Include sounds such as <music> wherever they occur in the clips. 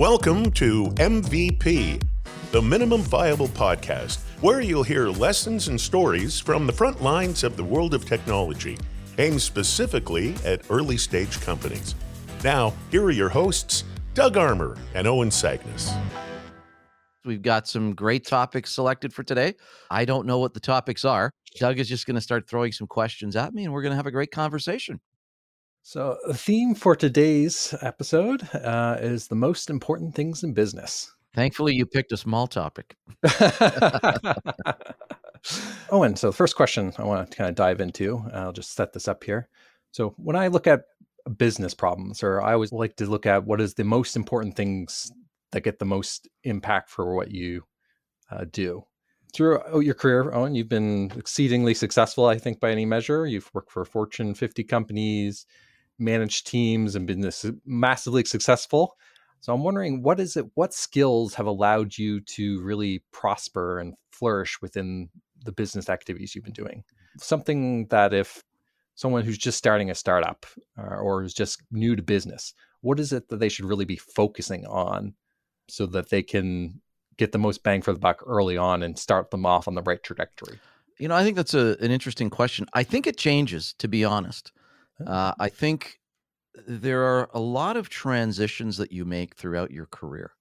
Welcome to MVP, the Minimum Viable Podcast, where you'll hear lessons and stories from the front lines of the world of technology, aimed specifically at early stage companies. Now, here are your hosts, Doug Armour and Owen Sagnis. We've got some great topics selected for today. I don't know what the topics are. Doug is just going to start throwing some questions at me, and we're going to have a great conversation. So, the theme for today's episode uh, is the most important things in business. Thankfully, you picked a small topic. <laughs> Owen, so the first question I want to kind of dive into, I'll just set this up here. So, when I look at business problems, or I always like to look at what is the most important things that get the most impact for what you uh, do. Throughout your career, Owen, you've been exceedingly successful, I think, by any measure. You've worked for Fortune 50 companies, managed teams, and been this massively successful. So I'm wondering, what is it? What skills have allowed you to really prosper and flourish within the business activities you've been doing? Something that if someone who's just starting a startup uh, or is just new to business, what is it that they should really be focusing on so that they can get the most bang for the buck early on and start them off on the right trajectory? You know, I think that's a, an interesting question. I think it changes, to be honest. Uh, I think there are a lot of transitions that you make throughout your career.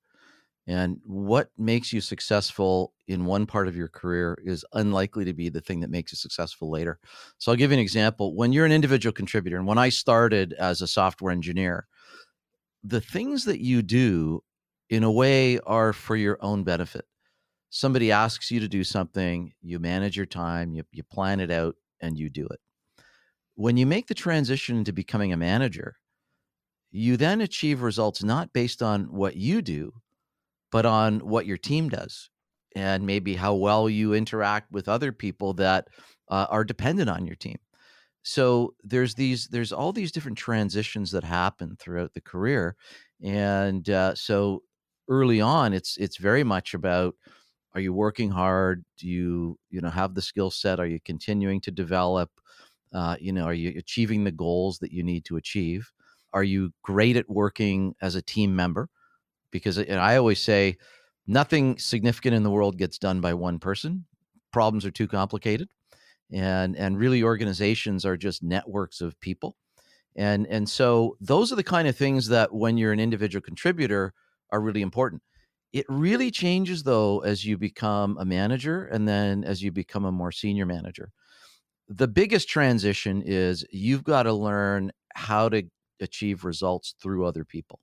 And what makes you successful in one part of your career is unlikely to be the thing that makes you successful later. So I'll give you an example. When you're an individual contributor, and when I started as a software engineer, the things that you do in a way are for your own benefit. Somebody asks you to do something, you manage your time, you, you plan it out, and you do it. When you make the transition to becoming a manager, you then achieve results not based on what you do, but on what your team does and maybe how well you interact with other people that uh, are dependent on your team. So there's these there's all these different transitions that happen throughout the career and uh, so early on it's it's very much about are you working hard? Do you you know have the skill set? Are you continuing to develop uh, you know are you achieving the goals that you need to achieve are you great at working as a team member because I always say nothing significant in the world gets done by one person. Problems are too complicated. And and really organizations are just networks of people. And and so those are the kind of things that when you're an individual contributor are really important. It really changes though as you become a manager and then as you become a more senior manager. The biggest transition is you've got to learn how to achieve results through other people.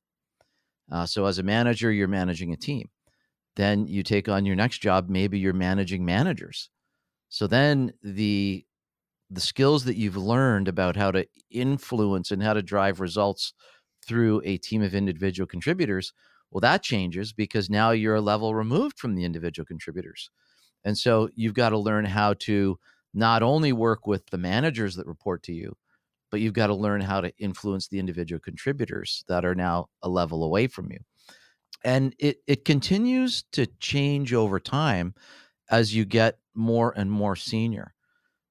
Uh, so as a manager, you're managing a team. Then you take on your next job. Maybe you're managing managers. So then the the skills that you've learned about how to influence and how to drive results through a team of individual contributors, well, that changes because now you're a level removed from the individual contributors. And so you've got to learn how to not only work with the managers that report to you, but you've got to learn how to influence the individual contributors that are now a level away from you. And it it continues to change over time as you get more and more senior.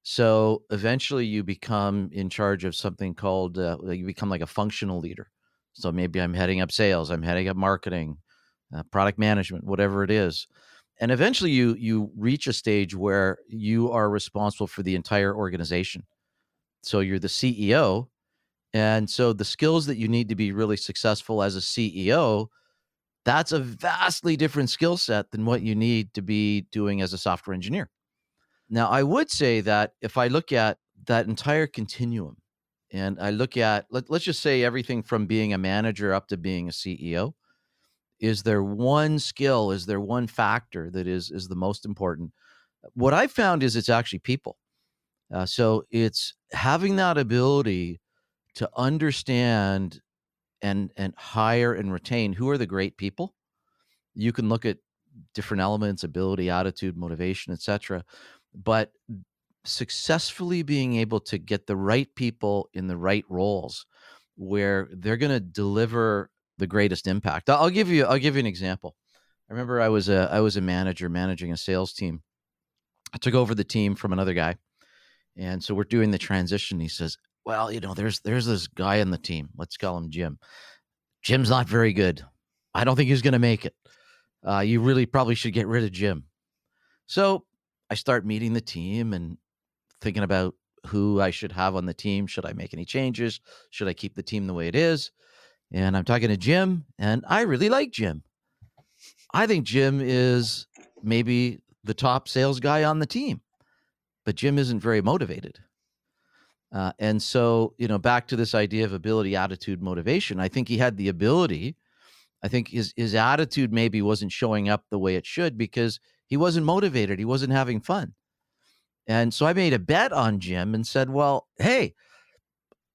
So eventually you become in charge of something called uh, you become like a functional leader. So maybe I'm heading up sales, I'm heading up marketing, uh, product management, whatever it is. And eventually you you reach a stage where you are responsible for the entire organization. So you're the CEO. And so the skills that you need to be really successful as a CEO, that's a vastly different skill set than what you need to be doing as a software engineer. Now, I would say that if I look at that entire continuum and I look at, let, let's just say everything from being a manager up to being a CEO, is there one skill, is there one factor that is, is the most important? What I found is it's actually people. Uh, so it's having that ability to understand and and hire and retain who are the great people. You can look at different elements, ability, attitude, motivation, etc. But successfully being able to get the right people in the right roles where they're going to deliver the greatest impact. I'll give you I'll give you an example. I remember I was a I was a manager managing a sales team. I took over the team from another guy and so we're doing the transition. He says, "Well, you know, there's there's this guy in the team. Let's call him Jim. Jim's not very good. I don't think he's going to make it. Uh, you really probably should get rid of Jim. So I start meeting the team and thinking about who I should have on the team. Should I make any changes? Should I keep the team the way it is? And I'm talking to Jim, and I really like Jim. I think Jim is maybe the top sales guy on the team, but Jim isn't very motivated. Uh, and so, you know, back to this idea of ability, attitude, motivation. I think he had the ability. I think his his attitude maybe wasn't showing up the way it should because he wasn't motivated. He wasn't having fun. And so I made a bet on Jim and said, well, hey,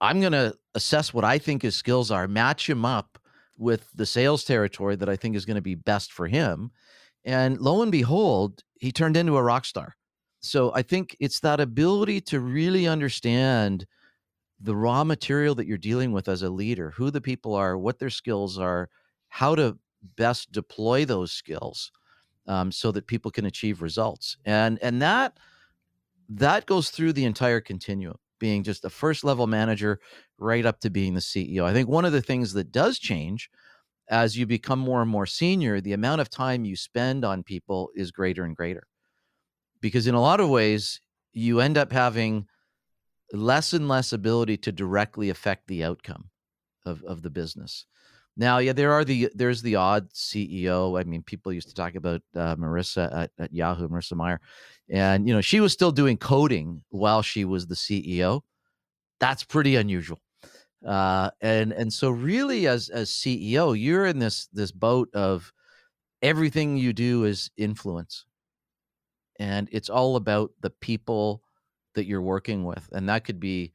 I'm going to assess what I think his skills are, match him up with the sales territory that I think is going to be best for him. And lo and behold, he turned into a rock star. So I think it's that ability to really understand the raw material that you're dealing with as a leader, who the people are, what their skills are, how to best deploy those skills um, so that people can achieve results. And and that that goes through the entire continuum, being just a first level manager right up to being the CEO. I think one of the things that does change as you become more and more senior, the amount of time you spend on people is greater and greater. Because in a lot of ways, you end up having less and less ability to directly affect the outcome of, of the business. Now, yeah, there are the there's the odd CEO. I mean, people used to talk about uh, Marissa at, at Yahoo, Marissa Mayer, and you know she was still doing coding while she was the CEO. That's pretty unusual. Uh, and and so really, as as CEO, you're in this this boat of everything you do is influence, and it's all about the people that you're working with, and that could be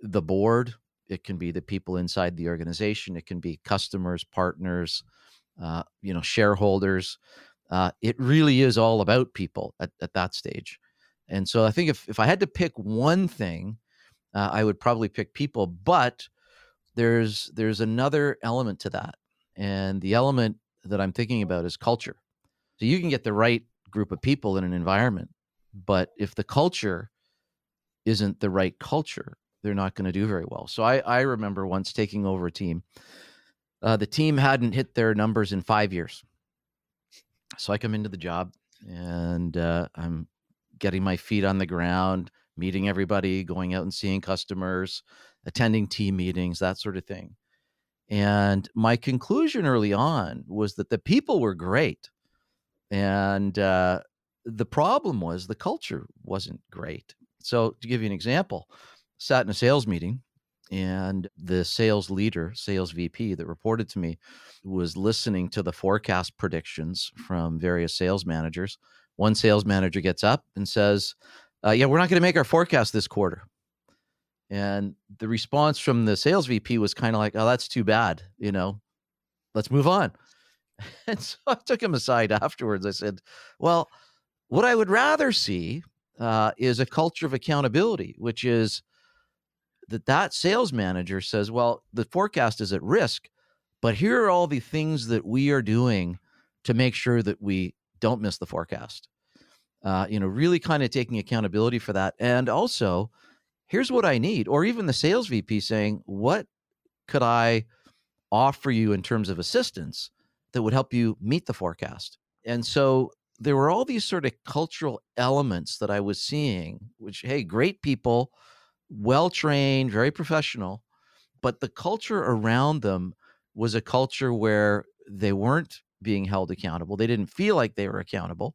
the board it can be the people inside the organization it can be customers partners uh, you know shareholders uh, it really is all about people at, at that stage. And so i think if, if i had to pick one thing uh, i would probably pick people but there's there's another element to that and the element that i'm thinking about is culture. So you can get the right group of people in an environment but if the culture isn't the right culture they're not going to do very well. So I, I remember once taking over a team. Uh, the team hadn't hit their numbers in five years. So I come into the job and uh, I'm getting my feet on the ground, meeting everybody, going out and seeing customers, attending team meetings, that sort of thing. And my conclusion early on was that the people were great. And uh, the problem was the culture wasn't great. So, to give you an example, sat in a sales meeting and the sales leader, sales VP that reported to me was listening to the forecast predictions from various sales managers. One sales manager gets up and says, uh, Yeah, we're not going to make our forecast this quarter. And the response from the sales VP was kind of like, Oh, that's too bad. You know, let's move on. <laughs> And so I took him aside afterwards. I said, Well, what I would rather see uh, is a culture of accountability, which is, that that sales manager says, well, the forecast is at risk, but here are all the things that we are doing to make sure that we don't miss the forecast. Uh, you know, really kind of taking accountability for that. And also, here's what I need, or even the sales VP saying, what could I offer you in terms of assistance that would help you meet the forecast? And so there were all these sort of cultural elements that I was seeing, which, hey, great people well trained, very professional, but the culture around them was a culture where they weren't being held accountable. They didn't feel like they were accountable.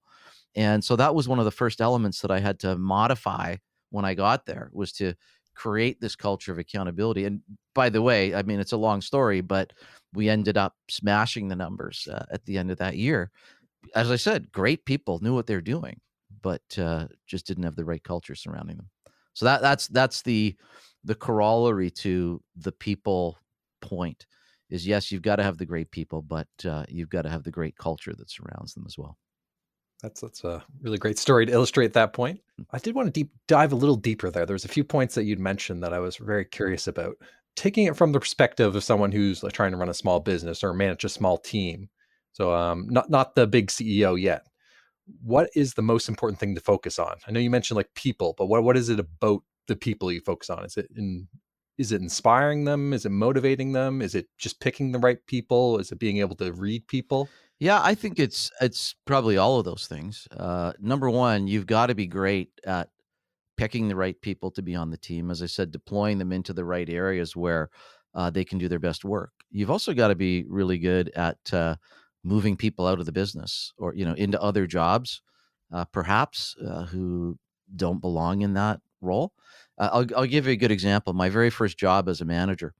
And so that was one of the first elements that I had to modify when I got there was to create this culture of accountability. And by the way, I mean it's a long story, but we ended up smashing the numbers uh, at the end of that year. As I said, great people knew what they're doing, but uh, just didn't have the right culture surrounding them. So that that's that's the the corollary to the people point is yes, you've got to have the great people, but uh, you've got to have the great culture that surrounds them as well. That's that's a really great story to illustrate that point. Mm. I did want to deep dive a little deeper there. There's a few points that you'd mentioned that I was very curious about. Taking it from the perspective of someone who's like trying to run a small business or manage a small team. So um, not not the big CEO yet, what is the most important thing to focus on? I know you mentioned like people, but what what is it about the people you focus on? Is it in is it inspiring them? Is it motivating them? Is it just picking the right people? Is it being able to read people? Yeah, I think it's it's probably all of those things. Uh, number one, you've got to be great at picking the right people to be on the team. As I said, deploying them into the right areas where uh, they can do their best work. You've also got to be really good at uh, moving people out of the business or you know into other jobs, uh, perhaps uh, who don't belong in that role. Uh, I'll, I'll give you a good example. My very first job as a manager,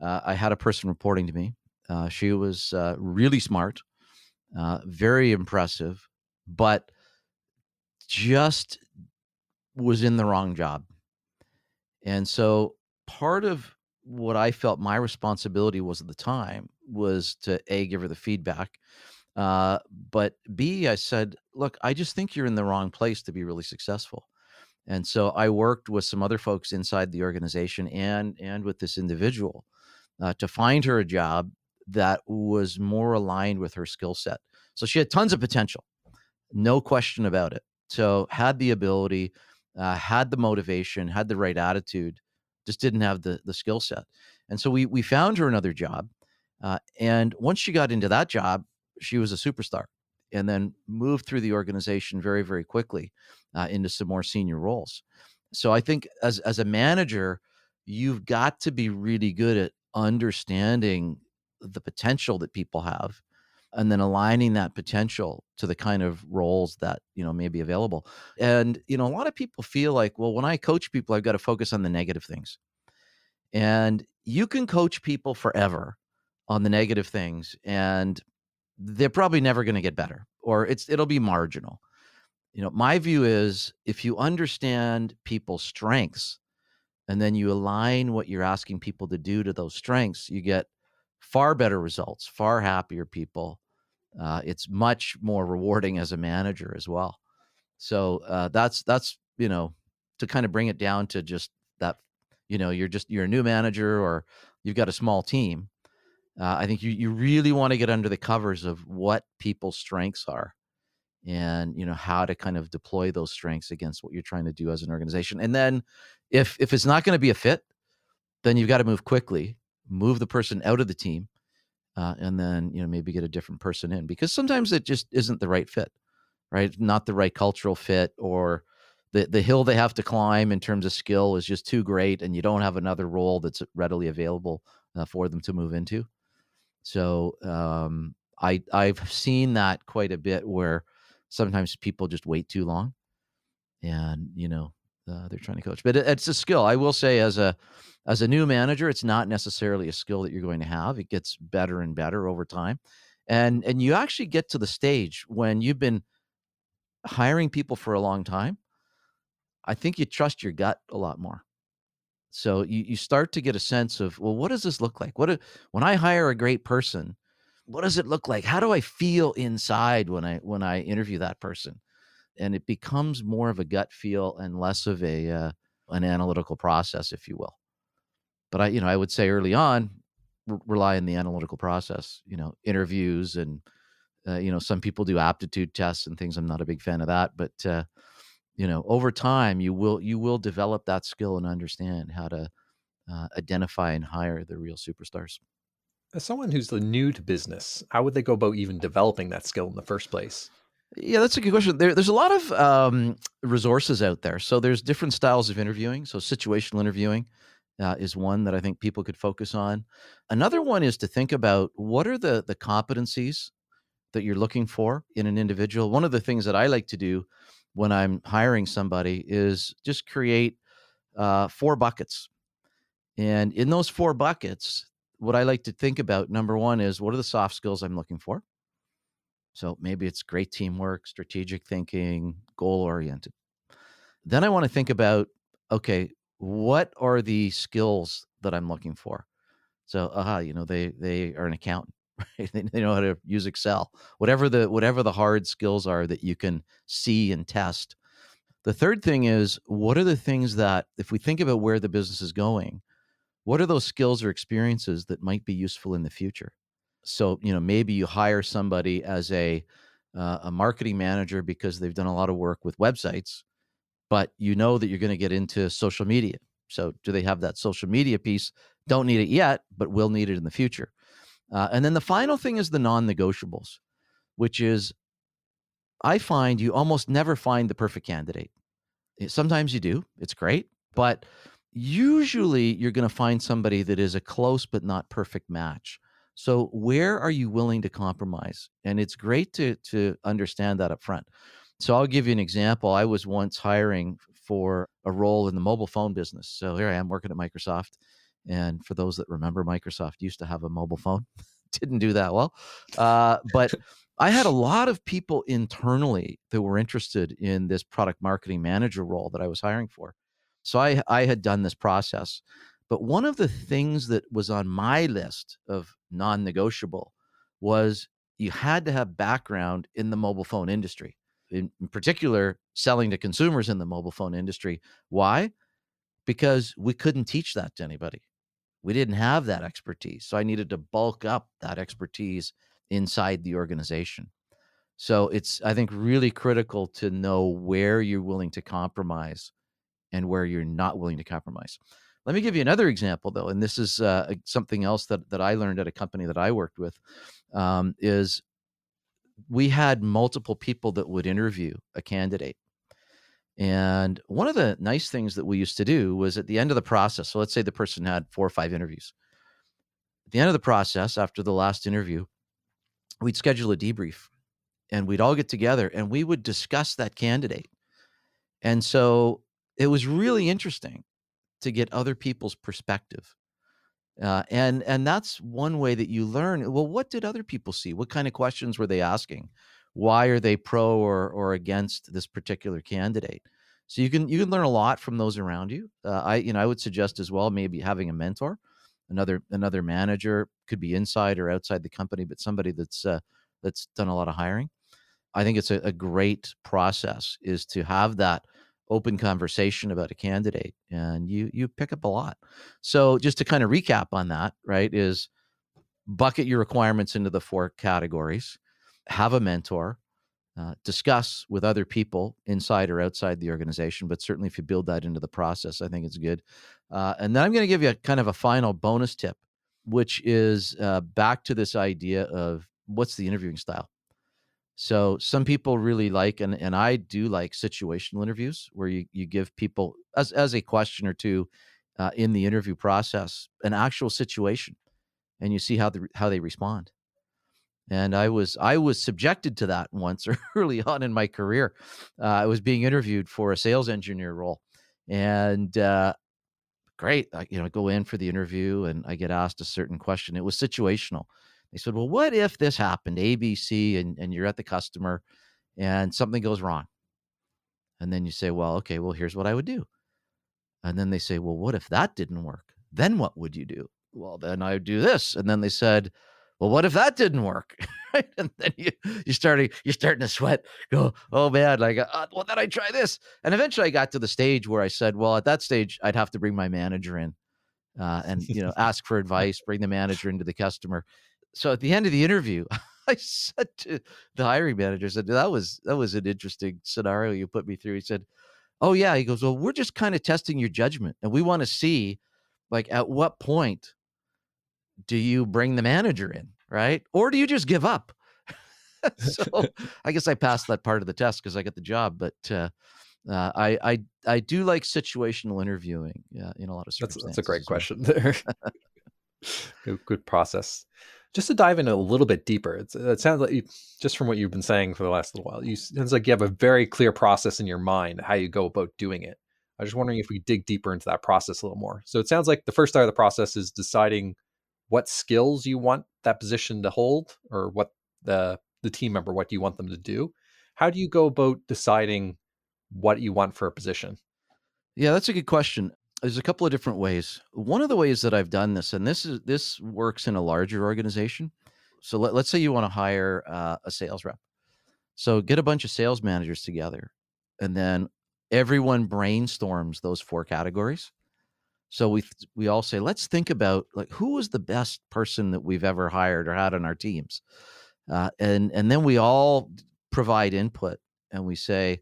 uh, I had a person reporting to me. she was really smart, very impressive, but just was in the wrong job. And so part of what I felt my responsibility was at the time was to A, give her the feedback. Uh, but B, I said, look, I just think you're in the wrong place to be really successful. And so I worked with some other folks inside the organization and and with this individual uh, to find her a job that was more aligned with her skill set. So she had tons of potential, no question about it. So had the ability uh, had the motivation, had the right attitude, just didn't have the the skill set. And so we we found her another job, uh, and once she got into that job, she was a superstar, and then moved through the organization very very quickly uh, into some more senior roles. So I think as as a manager, you've got to be really good at understanding the potential that people have and then aligning that potential to the kind of roles that you know may be available and you know a lot of people feel like well when i coach people i've got to focus on the negative things and you can coach people forever on the negative things and they're probably never going to get better or it's it'll be marginal you know my view is if you understand people's strengths and then you align what you're asking people to do to those strengths you get far better results far happier people uh, it's much more rewarding as a manager as well. So uh, that's that's you know to kind of bring it down to just that you know you're just you're a new manager or you've got a small team. Uh, I think you you really want to get under the covers of what people's strengths are, and you know how to kind of deploy those strengths against what you're trying to do as an organization. And then if if it's not going to be a fit, then you've got to move quickly, move the person out of the team, uh, and then you know maybe get a different person in because sometimes it just isn't the right fit right not the right cultural fit or the the hill they have to climb in terms of skill is just too great and you don't have another role that's readily available uh, for them to move into so um, i i've seen that quite a bit where sometimes people just wait too long and you know uh, they're trying to coach. But it, it's a skill. I will say as a as a new manager it's not necessarily a skill that you're going to have. It gets better and better over time. And and you actually get to the stage when you've been hiring people for a long time i think you trust your gut a lot more so you, you start to get a sense of well what does this look like what when i hire a great person what does it look like how do i feel inside when i when i interview that person and it becomes more of a gut feel and less of a uh, an analytical process if you will but I, you know, I would say early on, r- rely on the analytical process. You know, interviews and uh, you know, some people do aptitude tests and things. I'm not a big fan of that, but uh, you know, over time, you will you will develop that skill and understand how to uh, identify and hire the real superstars. As someone who's new to business, how would they go about even developing that skill in the first place? Yeah, that's a good question. There, there's a lot of um, resources out there. So there's different styles of interviewing. So situational interviewing, uh, is one that I think people could focus on. Another one is to think about what are the the competencies that you're looking for in an individual. One of the things that I like to do when I'm hiring somebody is just create uh, four buckets, and in those four buckets, what I like to think about number one is what are the soft skills I'm looking for. So maybe it's great teamwork, strategic thinking, goal oriented. Then I want to think about okay, what are the skills that I'm looking for? So, aha, you know, they they are an accountant, <laughs> right? They, know how to use Excel. Whatever the whatever the hard skills are that you can see and test. The third thing is what are the things that if we think about where the business is going, what are those skills or experiences that might be useful in the future? So, you know, maybe you hire somebody as a uh, a marketing manager because they've done a lot of work with websites but you know that you're going to get into social media. So, do they have that social media piece? Don't need it yet, but will need it in the future. Uh, and then the final thing is the non negotiables, which is I find you almost never find the perfect candidate. Eh, sometimes you do, it's great, but usually you're going to find somebody that is a close but not perfect match. So where are you willing to compromise? And it's great to to understand that up front. So I'll give you an example. I was once hiring for a role in the mobile phone business. So here I am working at Microsoft. And for those that remember, Microsoft used to have a mobile phone. <laughs> Didn't do that well. Uh, but I had a lot of people internally that were interested in this product marketing manager role that I was hiring for. So I, I had done this process. But one of the things that was on my list of non negotiable was you had to have background in the mobile phone industry, in, in particular, selling to consumers in the mobile phone industry. Why? Because we couldn't teach that to anybody. We didn't have that expertise. So I needed to bulk up that expertise inside the organization. So it's, I think, really critical to know where you're willing to compromise and where you're not willing to compromise. Let me give you another example, though, and this is uh, something else that that I learned at a company that I worked with. Um, is we had multiple people that would interview a candidate, and one of the nice things that we used to do was at the end of the process. So let's say the person had four or five interviews. At the end of the process, after the last interview, we'd schedule a debrief, and we'd all get together and we would discuss that candidate. And so it was really interesting to get other people's perspective. Uh, and and that's one way that you learn. Well, what did other people see? What kind of questions were they asking? Why are they pro or or against this particular candidate? So you can you can learn a lot from those around you. Uh, I you know I would suggest as well maybe having a mentor, another another manager could be inside or outside the company, but somebody that's uh, that's done a lot of hiring. I think it's a, a great process is to have that open conversation about a candidate and you you pick up a lot so just to kind of recap on that right is bucket your requirements into the four categories have a mentor uh, discuss with other people inside or outside the organization but certainly if you build that into the process i think it's good uh, and then i'm going to give you a kind of a final bonus tip which is uh, back to this idea of what's the interviewing style so some people really like, and, and I do like situational interviews where you, you give people as, as a question or two uh, in the interview process, an actual situation and you see how the, how they respond. And I was, I was subjected to that once <laughs> early on in my career. Uh, I was being interviewed for a sales engineer role and, uh, great. I, you know, go in for the interview and I get asked a certain question. It was situational they said, well, what if this happened, ABC, and, and you're at the customer and something goes wrong? And then you say, well, okay, well, here's what I would do. And then they say, well, what if that didn't work? Then what would you do? Well, then I would do this. And then they said, well, what if that didn't work? <laughs> and then you you starting you're starting to sweat. Go, oh man, like, uh, well, then I try this. And eventually, I got to the stage where I said, well, at that stage, I'd have to bring my manager in, uh, and you know, <laughs> ask for advice, bring the manager into the customer, so at the end of the interview, <laughs> I said to the hiring manager, said that was that was an interesting scenario you put me through. He said, "Oh yeah," he goes, "Well, we're just kind of testing your judgment, and we want to see, like, at what point do you bring the manager in, right, or do you just give up?" <laughs> so <laughs> I guess I passed that part of the test because I got the job, but. Uh, uh, I, I I do like situational interviewing. Yeah, in a lot of circumstances. That's, that's a great question <laughs> there. good, good process just to dive in a little bit deeper, it sounds like you, just from what you've been saying for the last little while, you sounds like you have a very clear process in your mind how you go about doing it. I was just wondering if we dig deeper into that process a little more. So it sounds like the first part of the process is deciding what skills you want that position to hold, or what the the team member what do you want them to do. How do you go about deciding what you want for a position? Yeah, that's a good question there's a couple of different ways. One of the ways that I've done this, and this is this works in a larger organization. So let, us say you want to hire uh, a sales rep. So get a bunch of sales managers together, and then everyone brainstorms those four categories. So we we all say, let's think about like who was the best person that we've ever hired or had on our teams, uh, and and then we all provide input, and we say,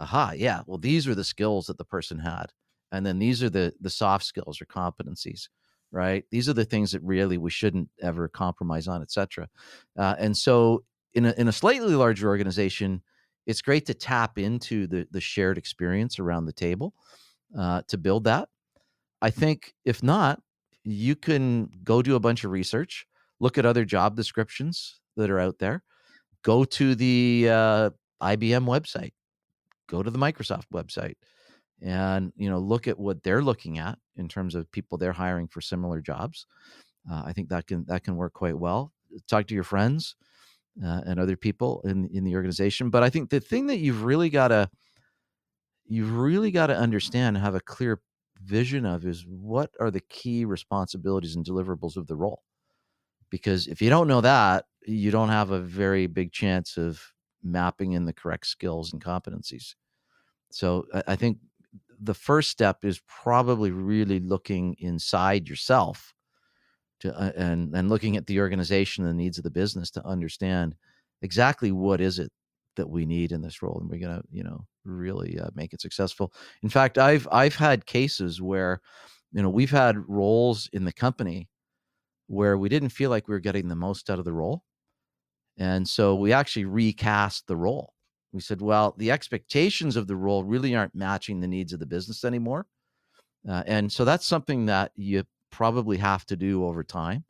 aha, yeah, well these are the skills that the person had. And then these are the the soft skills or competencies right? These are the things that really we shouldn't ever compromise on etc uh, and so in a, in a slightly larger organization it's great to tap into the the shared experience around the table uh, to build that i think if not you can go do a bunch of research look at other job descriptions that are out there go to the uh, ibm website go to the microsoft website and you know look at what they're looking at in terms of people they're hiring for similar jobs. Uh, i think that can that can work quite well. Talk to your friends uh, and other people in in the organization but i think the thing that you've really got to you've really got to understand and have a clear vision of is what are the key responsibilities and deliverables of the role? Because if you don't know that you don't have a very big chance of mapping in the correct skills and competencies. So I think the first step is probably really looking inside yourself to uh, and and looking at the organization and the needs of the business to understand exactly what is it that we need in this role and we're going to you know really uh, make it successful in fact i've i've had cases where you know we've had roles in the company where we didn't feel like we were getting the most out of the role and so we actually recast the role we said, well, the expectations of the role really aren't matching the needs of the business anymore. Uh, and so that's something that you probably have to do over time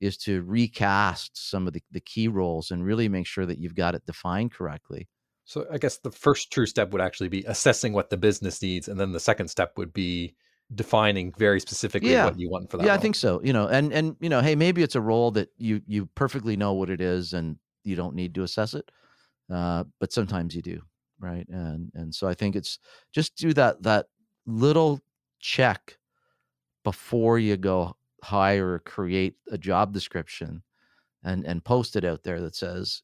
is to recast some of the, the key roles and really make sure that you've got it defined correctly. So I guess the first true step would actually be assessing what the business needs. And then the second step would be defining very specifically yeah. what you want for that. Yeah, role. I think so. You know, and and you know, hey, maybe it's a role that you you perfectly know what it is and you don't need to assess it uh, but sometimes you do, right? And and so I think it's just do that that little check before you go hire or create a job description and and post it out there that says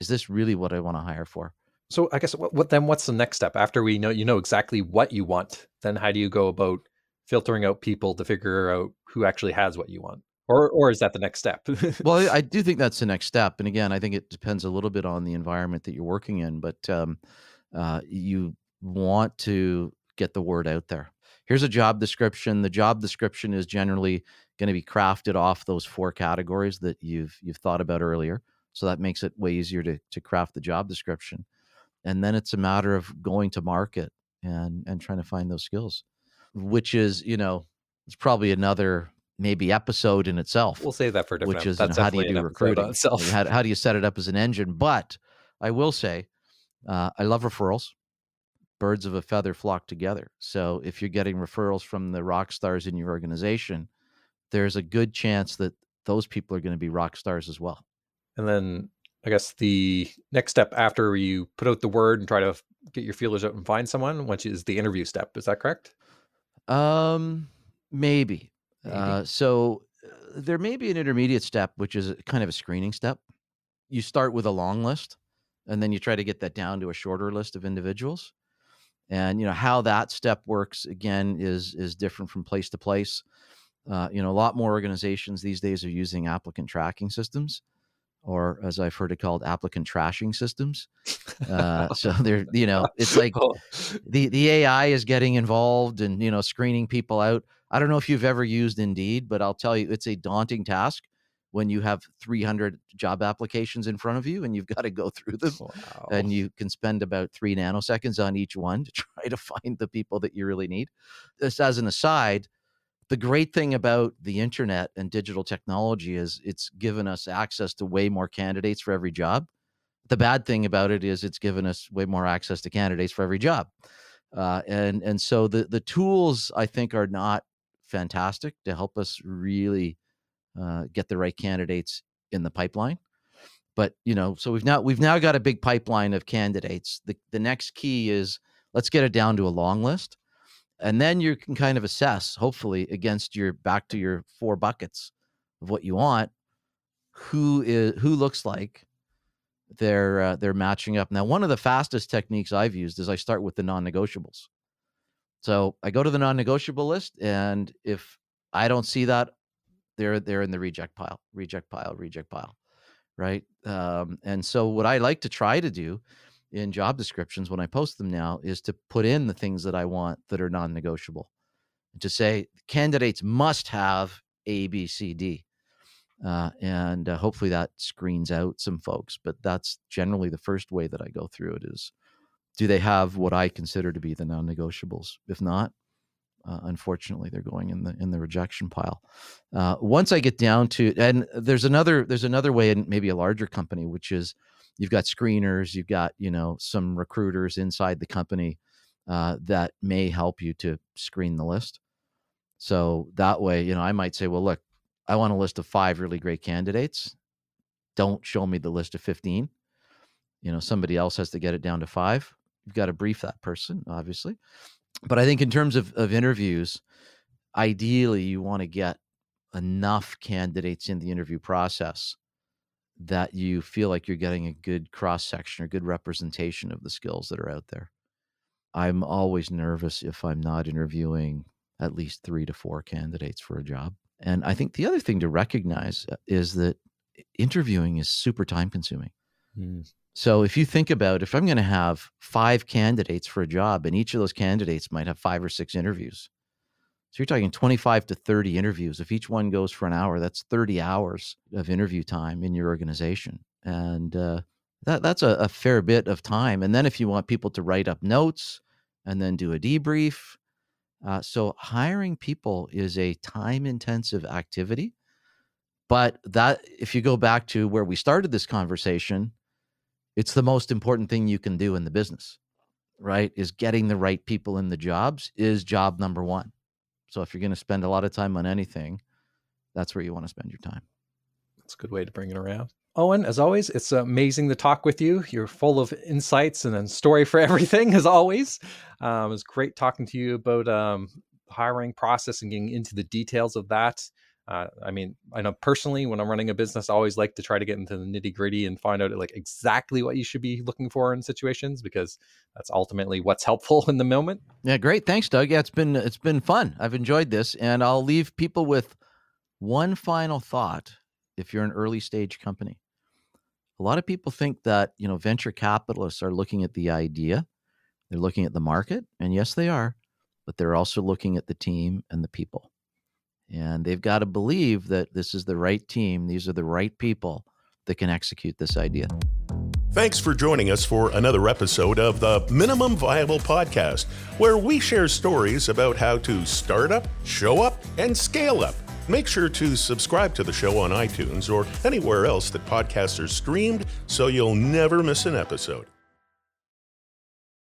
is this really what i want to hire for? So i guess what, what, then what's the next step? After we know you know exactly what you want then how do you go about filtering out people to figure out who actually has what you want? Or or is that the next step? Well i <laughs> do think that's the next step and again i think it depends a little bit on the environment that you're working in but um, uh, you want to get the word out there. Here's a job description. The job description is generally going to be crafted off those four categories that you've you've thought about earlier so that makes it way easier to to craft the job description and then it's a matter of going to market and and trying to find those skills which is you know it's probably another maybe episode in itself. We'll say that for different. Which is you know, how do you do recruiting? Itself. How, how, do you set it up as an engine? But I will say, uh, I love referrals. Birds of a feather flock together. So if you're getting referrals from the rock stars in your organization, there's a good chance that those people are going to be rock stars as well. And then I guess the next step after you put out the word and try to get your feelers out and find someone, which is the interview step. Is that correct? Um, maybe uh, so uh, there may be an intermediate step, which is kind of a screening step. You start with a long list, and then you try to get that down to a shorter list of individuals. And you know how that step works again is is different from place to place. Uh, you know, a lot more organizations these days are using applicant tracking systems, or as I've heard it called, applicant trashing systems. Uh, <laughs> so they're, you know, it's like oh. the the AI is getting involved and you know screening people out. I don't know if you've ever used Indeed, but I'll tell you, it's a daunting task when you have 300 job applications in front of you and you've got to go through them wow. and you can spend about three nanoseconds on each one to <laughs> try to find the people that you really need. This as an aside, the great thing about the internet and digital technology is it's given us access to way more candidates for every job. The bad thing about it is it's given us way more access to candidates for every job. Uh, and and so the the tools I think are not fantastic to help us really uh, get the right candidates in the pipeline. But you know, so we've now we've now got a big pipeline of candidates. The the next key is let's get it down to a long list, and then you can kind of assess, hopefully, against your back to your four buckets of what you want, who is who looks like they're uh, they're matching up. Now, one of the fastest techniques I've used is I start with the non-negotiables. So I go to the non-negotiable list, and if I don't see that, they're they're in the reject pile, reject pile, reject pile, right? Um, and so what I like to try to do in job descriptions when I post them now is to put in the things that I want that are non negotiable. and To say candidates must have A, B, C, D. Uh, and uh, hopefully that screens out some folks. But that's generally the first way that I go through it is do they have what I consider to be the non negotiables? If not, uh, unfortunately, they're going in the in the rejection pile. Uh, once I get down to, and there's another there's another way in maybe a larger company, which is you've got screeners, you've got you know some recruiters inside the company uh, that may help you to screen the list. So that way, you know, I might say, well, look, I want a list of five really great candidates. Don't show me the list of 15. You know, somebody else has to get it down to five. You've got to brief that person, obviously. But I think in terms of, of interviews, ideally you want to get enough candidates in the interview process that you feel like you're getting a good cross section or good representation of the skills that are out there. I'm always nervous if I'm not interviewing at least three to four candidates for a job. And I think the other thing to recognize uh, is that interviewing is super time consuming. Mm. So if you think about if I'm going to have five candidates for a job and each of those candidates might have five or six interviews. So you're talking 25 to 30 interviews. If each one goes for an hour, that's 30 hours of interview time in your organization. And uh, that, that's a, a fair bit of time. And then if you want people to write up notes and then do a debrief, uh, so hiring people is a time intensive activity. But that, if you go back to where we started this conversation, it's the most important thing you can do in the business, right? Is getting the right people in the jobs is job number one. So if you're going to spend a lot of time on anything, that's where you want to spend your time. That's a good way to bring it around. Owen, as always, it's amazing to talk with you. You're full of insights and a story for <laughs> everything, as always. Um, it was great talking to you about um, hiring process and getting into the details of that. Uh, I mean, I know personally, when I'm running a business, I always like to try to get into the nitty gritty and find out like exactly what you should be looking for in situations because that's ultimately what's <laughs> helpful in the moment. Yeah, great. Thanks, Doug. Yeah, it's been it's been fun. I've enjoyed this, and I'll leave people with one final thought. If you're an early stage company, a lot of people think that you know venture capitalists are looking at the idea they're looking at the market and yes they are but they're also looking at the team and the people and they've got to believe that this is the right team these are the right people that can execute this idea Thanks for joining us for another episode of the Minimum Viable Podcast, where we share stories about how to start up, show up, and scale up Make sure to subscribe to the show on iTunes or anywhere else that podcasts are streamed so you'll never miss an episode.